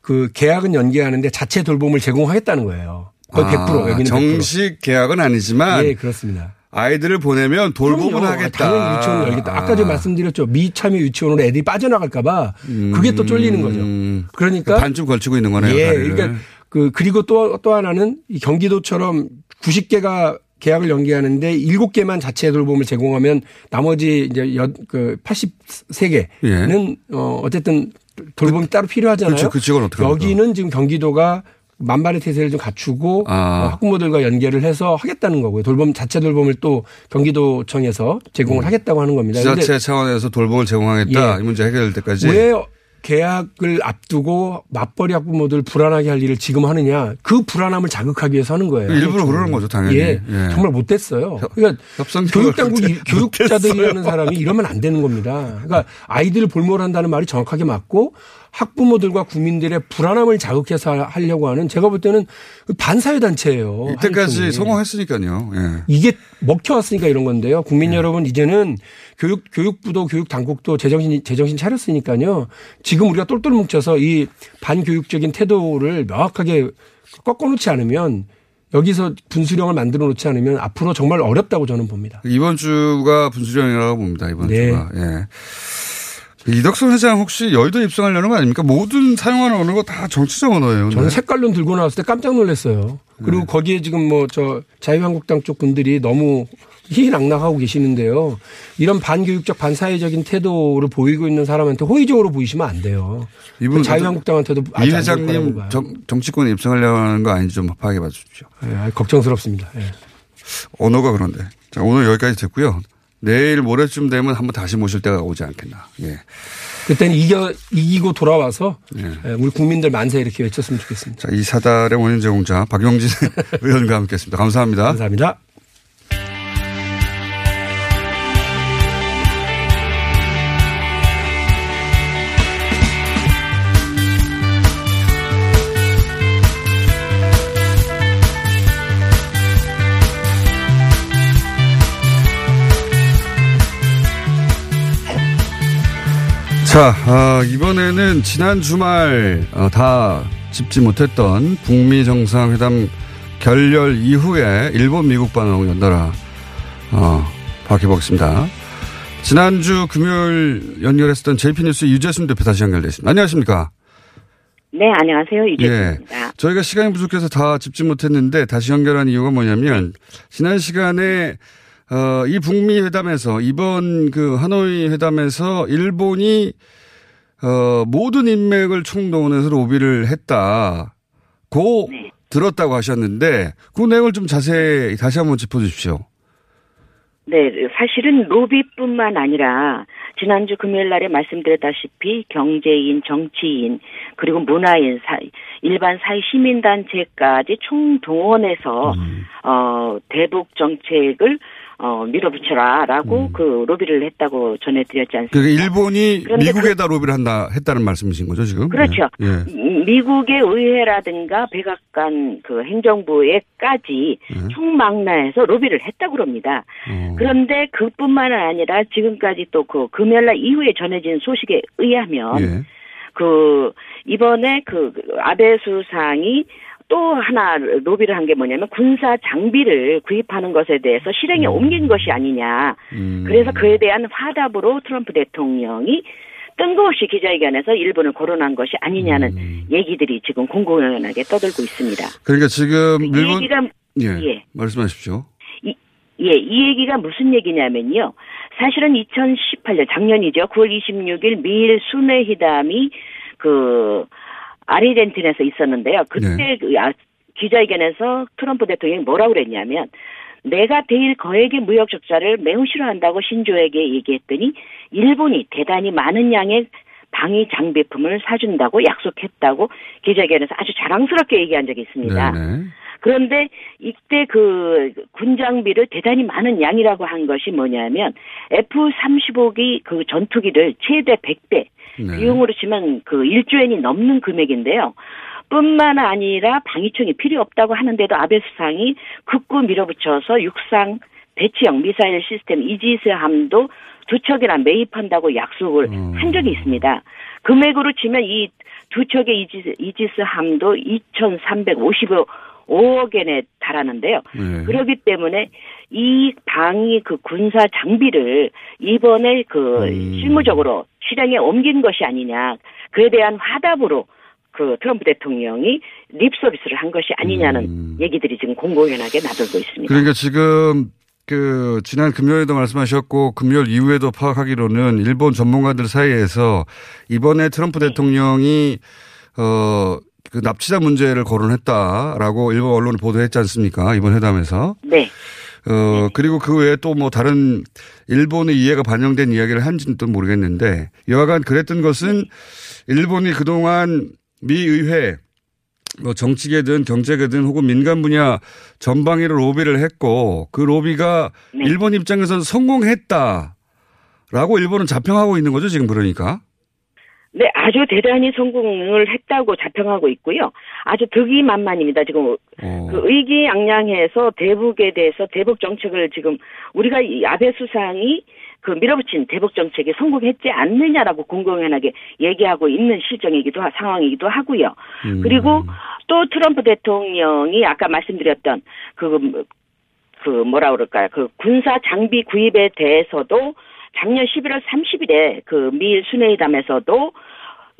그 계약은 연기하는데 자체 돌봄을 제공하겠다는 거예요. 거의 100% 아, 여기는 100%. 정식 계약은 아니지만 예, 그렇습니다. 아이들을 보내면 그럼요. 하겠다. 당연히 유치원을 열겠다. 아까 제가 말씀드렸죠. 미참여 유치원으로 애들이 빠져나갈까봐 음. 그게 또 쫄리는 거죠. 그러니까 반쯤 걸치고 있는 거네요. 예, 다리를. 그러니까 그 그리고 또또 하나는 이 경기도처럼 90개가 계약을 연기하는데 7개만 자체 돌봄을 제공하면 나머지 이제 여, 그 83개는 어 어쨌든 돌봄이 따로 필요하잖아요. 예. 그렇죠. 그 직원 어떻게 합니까? 여기는 지금 경기도가 만반의 태세를 좀 갖추고 아. 어, 학부모들과 연계를 해서 하겠다는 거고요. 돌봄 자체 돌봄을 또 경기도청에서 제공을 하겠다고 하는 겁니다. 음. 지자체 차원에서 돌봄을 제공하겠다. 예. 이 문제 해결될 때까지. 왜 계약을 앞두고 맞벌이 학부모들 불안하게 할 일을 지금 하느냐 그 불안함을 자극하기 위해서 하는 거예요. 일부러 그러는 거죠, 당연히. 예, 예. 정말 못됐어요. 그러니까 교육 당국이 교육자들이라는 사람이 이러면 안 되는 겁니다. 그러니까 아이들을 볼모한다는 말이 정확하게 맞고 학부모들과 국민들의 불안함을 자극해서 하려고 하는 제가 볼 때는 반사회 단체예요. 이때까지. 성공했으니까요. 예. 이게 먹혀왔으니까 이런 건데요. 국민 여러분 이제는 교육 교육부도 교육 당국도 제정신 제정신 차렸으니까요. 지금 우리가 똘똘 뭉쳐서 이 반교육적인 태도를 명확하게 꺾어놓지 않으면 여기서 분수령을 만들어 놓지 않으면 앞으로 정말 어렵다고 저는 봅니다. 이번 주가 분수령이라고 봅니다. 이번 네. 주가. 예. 이덕선 회장 혹시 여의도 입성하려는 거 아닙니까? 모든 사용하는 언어가 다 정치적 언어예요. 저는 네. 색깔론 들고 나왔을 때 깜짝 놀랐어요. 그리고 거기에 지금 뭐 저 자유한국당 쪽 분들이 너무 희희낙낙하고 계시는데요. 이런 반교육적 반사회적인 태도를 보이고 있는 사람한테 호의적으로 보이시면 안 돼요. 이분 자유한국당한테도 이 회장님. 정, 정치권에 입성하려는 거 아닌지 좀 파악해 봐 주십시오. 예, 아주 걱정스럽습니다. 예. 언어가 그런데. 자, 오늘 여기까지 됐고요. 내일 모레쯤 되면 한번 다시 모실 때가 오지 않겠나. 예. 그때는 이겨 이기고 돌아와서 예. 예, 우리 국민들 만세 이렇게 외쳤으면 좋겠습니다. 자, 이 사달의 원인 제공자 박용진 의원과 함께 했습니다. 감사합니다. 감사합니다. 자, 어, 이번에는 지난 주말 어, 다 짚지 못했던 북미 정상회담 결렬 이후에 일본 미국 반응 연달아 어, 밝혀보겠습니다. 지난주 금요일 연결했었던 JP뉴스 유재순 대표 다시 연결됐습니다. 안녕하십니까? 네, 안녕하세요. 예. 유재입니다. 저희가 시간이 부족해서 다 짚지 못했는데 다시 연결한 이유가 뭐냐면 지난 시간에 어, 이 북미 회담에서 이번 그 하노이 회담에서 일본이 어, 모든 인맥을 총동원해서 로비를 했다 고 네. 들었다고 하셨는데 그 내용을 좀 자세히 다시 한번 짚어주십시오. 네, 사실은 로비뿐만 아니라 지난주 금요일 날에 말씀드렸다시피 경제인, 정치인, 그리고 문화인, 사, 일반 사회 시민단체까지 총동원해서 어, 대북 정책을 어, 밀어붙여라라고 그 로비를 했다고 전해드렸지 않습니까? 그러니까 일본이 미국에다 로비를 한다 했다는 말씀이신 거죠 지금? 그렇죠. 예. 예. 미국의 의회라든가 백악관 그 행정부에까지 총망라해서 로비를 했다고 그럽니다. 그런데 그뿐만 아니라 지금까지 또 그 금요일날 이후에 전해진 소식에 의하면 예. 그 이번에 그 아베 수상이 또 하나 로비를 한 게 뭐냐면 군사 장비를 구입하는 것에 대해서 실행에 옮긴 것이 아니냐. 음. 그래서 그에 대한 화답으로 트럼프 대통령이 뜬금없이 기자회견에서 일본을 거론한 것이 아니냐는 음. 얘기들이 지금 공공연하게 떠들고 있습니다. 그러니까 지금 이 일본 얘기가 예. 예. 말씀하십시오. 이, 예, 이 얘기가 무슨 얘기냐면요. 사실은 2018년 작년이죠. 9월 26일 미일 순회 회담이 그 아르헨티나에서 있었는데요. 그때 그 아- 기자회견에서 트럼프 대통령이 뭐라고 그랬냐면 내가 대일 거액의 무역 적자를 매우 싫어한다고 신조에게 얘기했더니 일본이 대단히 많은 양의 방위 장비품을 사준다고 약속했다고 기자회견에서 아주 자랑스럽게 얘기한 적이 있습니다. 네네. 그런데 이때 그 군장비를 대단히 많은 양이라고 한 것이 뭐냐면 F-35기 그 전투기를 최대 100대 네. 비용으로 치면 그 1조엔이 넘는 금액인데요. 뿐만 아니라 방위총이 필요 없다고 하는데도 아베 수상이 극구 밀어붙여서 육상 배치형 미사일 시스템 이지스 함도 두 척이나 매입한다고 약속을 음. 한 적이 있습니다. 금액으로 치면 이 두 척의 이지스, 이지스 함도 2,355억 엔에 달하는데요. 네. 그렇기 때문에 이 방위 그 군사 장비를 이번에 그 음. 실무적으로 실행에 옮긴 것이 아니냐. 그에 대한 화답으로 그 트럼프 대통령이 립 서비스를 한 것이 아니냐는 얘기들이 지금 공공연하게 나돌고 있습니다. 음. 그러니까 지금 그 지난 금요일에도 말씀하셨고 금요일 이후에도 파악하기로는 일본 전문가들 사이에서 이번에 트럼프 네. 대통령이 어 그 납치자 문제를 거론했다라고 일본 언론이 보도했지 않습니까? 이번 회담에서. 네. 어, 그리고 그 외에 또 뭐 다른 일본의 이해가 반영된 이야기를 한지는 또 모르겠는데 여하간 그랬던 것은 일본이 그동안 미 의회 뭐 정치계든 경제계든 혹은 민간 분야 전방위로 로비를 했고 그 로비가 일본 입장에서는 성공했다라고 일본은 자평하고 있는 거죠 지금 그러니까. 네, 아주 대단히 성공을 했다고 자평하고 있고요. 아주 득이만만입니다. 지금 어. 그 의기양양해서 대북에 대해서 대북 정책을 지금 우리가 이 아베 수상이 그 밀어붙인 대북 정책이 성공했지 않느냐라고 공공연하게 얘기하고 있는 실정이기도 하, 상황이기도 하고요. 음. 그리고 또 트럼프 대통령이 아까 말씀드렸던 그, 그 뭐라 그럴까요? 그 군사 장비 구입에 대해서도 작년 11월 30일에 그 미일 순회회담에서도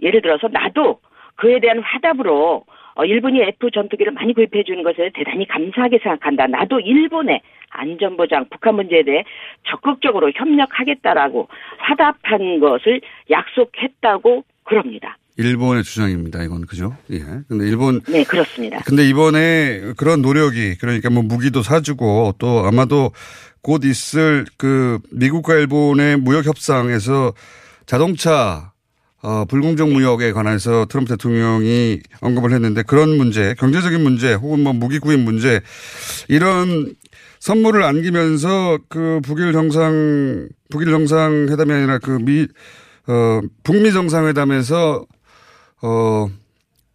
예를 들어서 나도 그에 대한 화답으로 어, 일본이 F 전투기를 많이 구입해 주는 것에 대단히 감사하게 생각한다. 나도 일본의 안전보장, 북한 문제에 대해 적극적으로 협력하겠다라고 화답한 것을 약속했다고 그럽니다. 일본의 주장입니다. 이건 그죠? 예. 근데 일본 네, 그렇습니다. 근데 이번에 그런 노력이 그러니까 뭐 무기도 사주고 또 아마도 곧 있을 그 미국과 일본의 무역 협상에서 자동차 어, 불공정 무역에 관해서 트럼프 대통령이 언급을 했는데 그런 문제, 경제적인 문제 혹은 뭐 무기 구입 문제 이런 선물을 안기면서 그 북일 정상 북일 정상 회담이 아니라 그미 어, 북미 정상회담에서 어,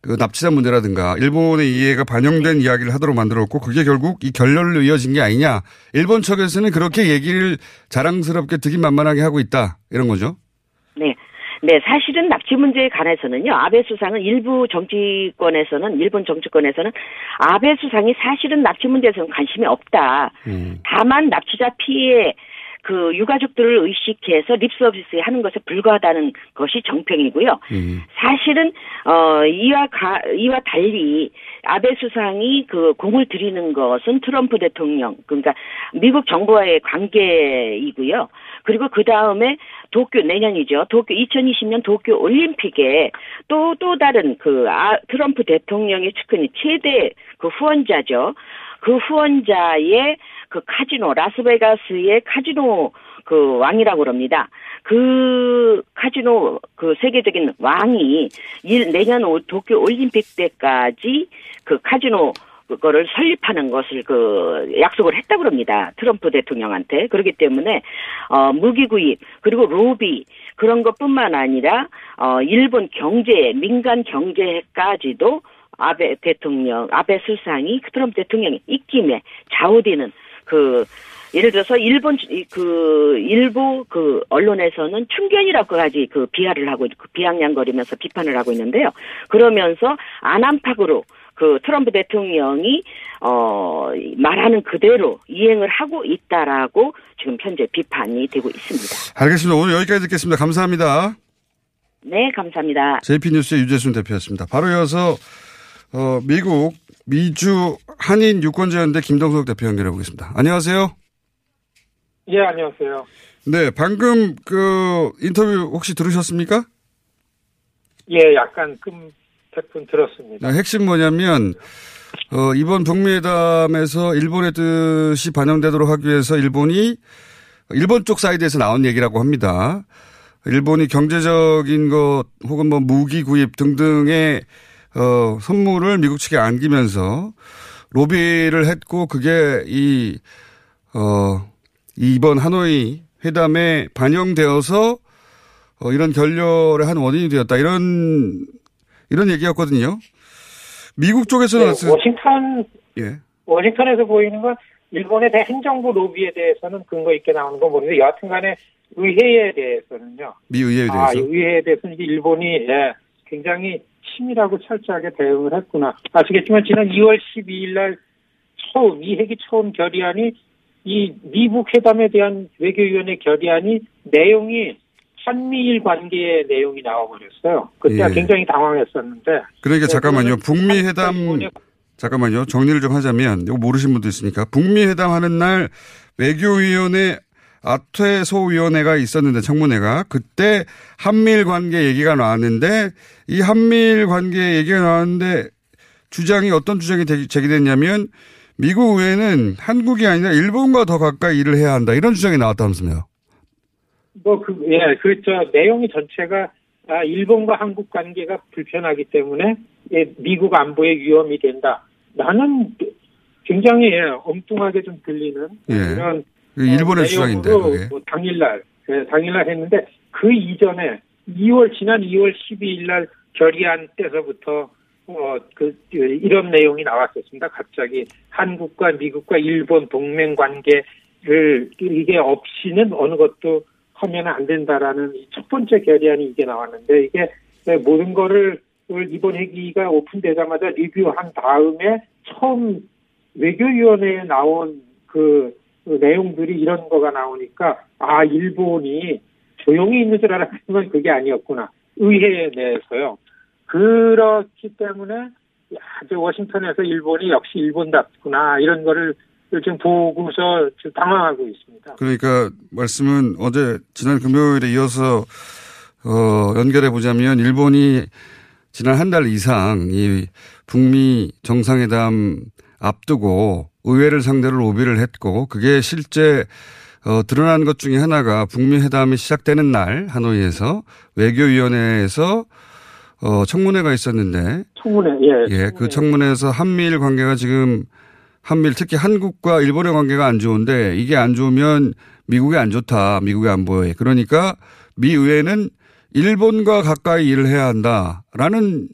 그 납치자 문제라든가 일본의 이해가 반영된 이야기를 하도록 만들었고 그게 결국 이 결렬로 이어진 게 아니냐. 일본 측에서는 그렇게 얘기를 자랑스럽게 득임만만하게 하고 있다. 이런 거죠. 네. 네, 사실은 납치 문제에 관해서는요, 아베 수상은 일부 정치권에서는, 일본 정치권에서는 아베 수상이 사실은 납치 문제에서는 관심이 없다. 음. 다만 납치자 피해 그 유가족들을 의식해서 립서비스 하는 것에 불과하다는 것이 정평이고요. 음. 사실은 어 이와 가 이와 달리 아베 수상이 그 공을 들이는 것은 트럼프 대통령 그러니까 미국 정부와의 관계이고요. 그리고 그 다음에 도쿄 내년이죠. 도쿄 2020년 도쿄 올림픽에 또또 다른 그 아, 트럼프 대통령의 측근이 최대 그 후원자죠. 그 후원자의 그 카지노 라스베가스의 카지노 그 왕이라고 그럽니다. 그 카지노 그 세계적인 왕이 일 내년 오- 도쿄 올림픽 때까지 그 카지노 그거를 설립하는 것을 그 약속을 했다고 그럽니다. 트럼프 대통령한테. 그렇기 때문에 어 무기 구입 그리고 로비 그런 것뿐만 아니라 어 일본 경제 민간 경제까지도 아베 대통령 아베 수상이 그 트럼프 대통령이 입김에 좌우되는 그 예를 들어서 일본 이- 그 일부 그 언론에서는 충견이라고까지 그 비하를 하고 그 비아냥거리면서 비판을 하고 있는데요. 그러면서 안안팍으로 그 트럼프 대통령이 어 말하는 그대로 이행을 하고 있다라고 지금 현재 비판이 되고 있습니다. 알겠습니다. 오늘 여기까지 듣겠습니다. 감사합니다. 네, 감사합니다. JP뉴스의 유재순 대표였습니다. 바로 이어서 어, 미국 미주 한인 유권자연대 김동석 대표 연결해 보겠습니다. 안녕하세요. 예, 안녕하세요. 네, 방금 그 인터뷰 혹시 들으셨습니까? 예, 약간 끔 태풍 들었습니다. 네, 핵심 뭐냐면 어, 이번 북미회담에서 일본의 뜻이 반영되도록 하기 위해서 일본이 일본 쪽 사이드에서 나온 얘기라고 합니다. 일본이 경제적인 것 혹은 뭐 무기 구입 등등의 어, 선물을 미국 측에 안기면서 로비를 했고 그게 이 어, 이번 하노이 회담에 반영되어서 어, 이런 결렬의 한 원인이 되었다. 이런 이런 얘기였거든요. 미국 쪽에서는 네, 워싱턴 예. 워싱턴에서 보이는 건 일본의 대 행정부 로비에 대해서는 근거 있게 나오는 건 모르는데 여하튼 간에 의회에 대해서는요. 미 의회에 아, 대해서. 이 의회에 대해서는 이게 일본이 예, 굉장히 치밀하고 철저하게 대응을 했구나. 아시겠지만 지난 2월 12일 날 처음 이 핵이 처음 결의안이 이 미국 회담에 대한 외교위원회 결의안이 내용이 한미일 관계의 내용이 나와버렸어요. 그때가 예. 굉장히 당황했었는데. 그러니까 네, 잠깐만요. 북미 회담 잠깐만요. 정리를 좀 하자면 이거 모르신 분도 있으니까 북미 회담 하는 날 외교위원회 아퇴 소위원회가 있었는데 청문회가 그때 한미일 관계 얘기가 나왔는데 이 한미일 관계 얘기가 나왔는데 주장이 어떤 주장이 대- 제기됐냐면 미국 의회는 한국이 아니라 일본과 더 가까이 일을 해야 한다 이런 주장이 나왔다면서요. 뭐, 그, 예, 그렇죠. 내용이 전체가, 아, 일본과 한국 관계가 불편하기 때문에, 예, 미국 안보에 위험이 된다. 나는 굉장히, 예, 엉뚱하게 좀 들리는 예. 이런. 그 일본의 어, 주장인데 그게. 뭐 당일날, 예, 당일날 했는데, 그 이전에 2월, 지난 2월 12일 날 결의안 때서부터, 어, 그, 그 이런 내용이 나왔었습니다. 갑자기 한국과 미국과 일본 동맹 관계를, 이게 없이는 어느 것도 하면 안 된다라는 이첫 번째 결의안이 이게 나왔는데 이게 모든 거를 이번 회기가 오픈되자마자 리뷰한 다음에 처음 외교위원회에 나온 그, 그 내용들이 이런 거가 나오니까 아 일본이 조용히 있는 줄 알았지만 그게 아니었구나 의회 내에서요 그렇기 때문에 야, 저 워싱턴에서 일본이 역시 일본답구나 이런 거를 지금 보고서 지금 당황하고 있습니다. 그러니까 말씀은 어제 지난 금요일에 이어서 어 연결해 보자면 일본이 지난 한 달 이상 이 북미 정상회담 앞두고 의회를 상대로 로비를 했고 그게 실제 어 드러난 것 중에 하나가 북미 회담이 시작되는 날 하노이에서 외교위원회에서 어 청문회가 있었는데 청문회 예. 예, 그 청문회에서 한미일 관계가 지금 한미일 특히 한국과 일본의 관계가 안 좋은데 이게 안 좋으면 미국이 안 좋다. 미국의 안보에. 그러니까 미 의회는 일본과 가까이 일을 해야 한다라는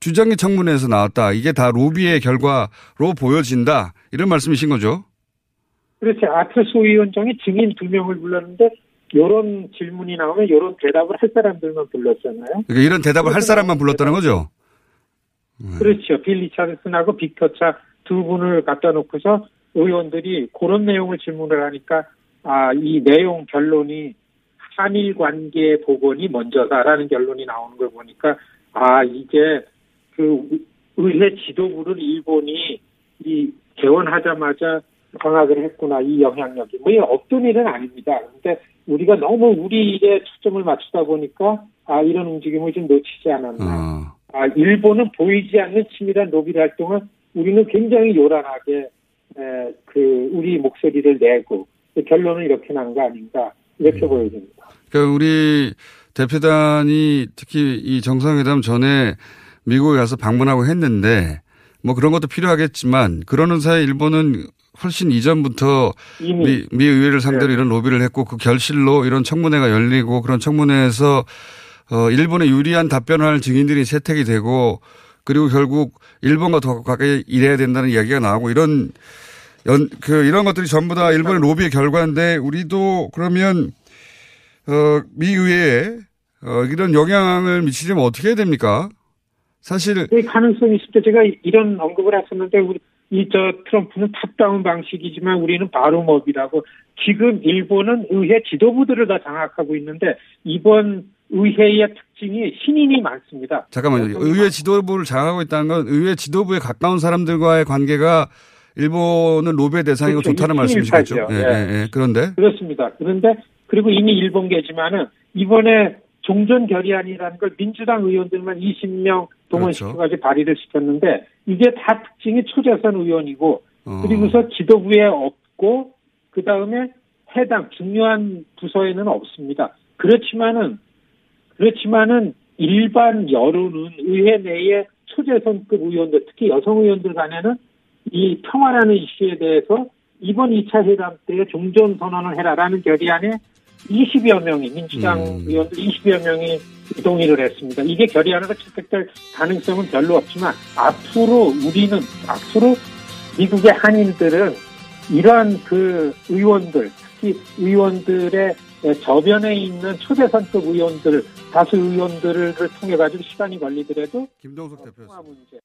주장이 청문회에서 나왔다. 이게 다 로비의 결과로 보여진다. 이런 말씀이신 거죠? 그렇지. 아트소 위원장이 증인 두 명을 불렀는데 요런 질문이 나오면 요런 대답을 할 사람들만 불렀잖아요. 그러니까 이런 대답을 할 사람만 불렀다는 거죠? 그렇죠. 빌 리차드슨하고 빅터 차 두 분을 갖다 놓고서 의원들이 그런 내용을 질문을 하니까 아, 이 내용 결론이 한일 관계 복원이 먼저다라는 결론이 나오는 걸 보니까 아, 이제 그 의회 지도부를 일본이 이 개원하자마자 장악을 했구나 이 영향력이 뭐 없던 일은 아닙니다. 근데 우리가 너무 우리 일에 초점을 맞추다 보니까 아 이런 움직임을 좀 놓치지 않았나. 아 일본은 보이지 않는 치밀한 로비 활동을 우리는 굉장히 요란하게 에, 그 우리 목소리를 내고 결론은 이렇게 난 거 아닌가 이렇게 보여집니다. 그러니까 우리 대표단이 특히 이 정상회담 전에 미국에 가서 방문하고 했는데 뭐 그런 것도 필요하겠지만 그러는 사이 일본은 훨씬 이전부터 미, 미 의회를 상대로 이런 로비를 했고 그 결실로 이런 청문회가 열리고 그런 청문회에서 어 일본에 유리한 답변을 할 증인들이 채택이 되고 그리고 결국 일본과 더 가까이 일해야 된다는 이야기가 나오고 이런 연, 그 이런 것들이 전부 다 일본의 로비의 결과인데 우리도 그러면 어, 미 의회에 어, 이런 영향을 미치려면 어떻게 해야 됩니까? 사실 그 가능성이 있을 때 제가 이런 언급을 했었는데 우리 이 저 트럼프는 탑다운 방식이지만 우리는 바로업이라고 지금 일본은 의회 지도부들을 다 장악하고 있는데 이번 의회의 특징이 신인이 많습니다. 잠깐만요. 의회 지도부를 장악하고 있다는 건 의회 지도부에 가까운 사람들과의 관계가 일본은 로비의 대상이고 그렇죠. 좋다는. 말씀이시겠죠. 예, 예. 예, 예. 그런데 그렇습니다. 그런데 그리고 이미 일본계지만은 이번에 종전 결의안이라는 걸 민주당 의원들만 20명 동원시켜가지고 발의를 시켰는데 이게 다 특징이 초재선 의원이고 어. 그리고서 지도부에 없고 그 다음에 해당 중요한 부서에는 없습니다. 그렇지만은 그렇지만은 일반 여론은 의회 내에 초재선급 의원들 특히 여성 의원들 간에는 이 평화라는 이슈에 대해서 이번 2차 회담 때 종전 선언을 해라라는 결의안에 20여 명이 민주당 의원들 20여 명이 동의를 했습니다. 이게 결의안으로 채택될 가능성은 별로 없지만 앞으로 우리는 앞으로 미국의 한인들은 이러한 그 의원들 특히 의원들의 저변에 있는 초대선급 의원들 다수 의원들을 통해 가지고 시간이 걸리더라도 김동석 대표 문제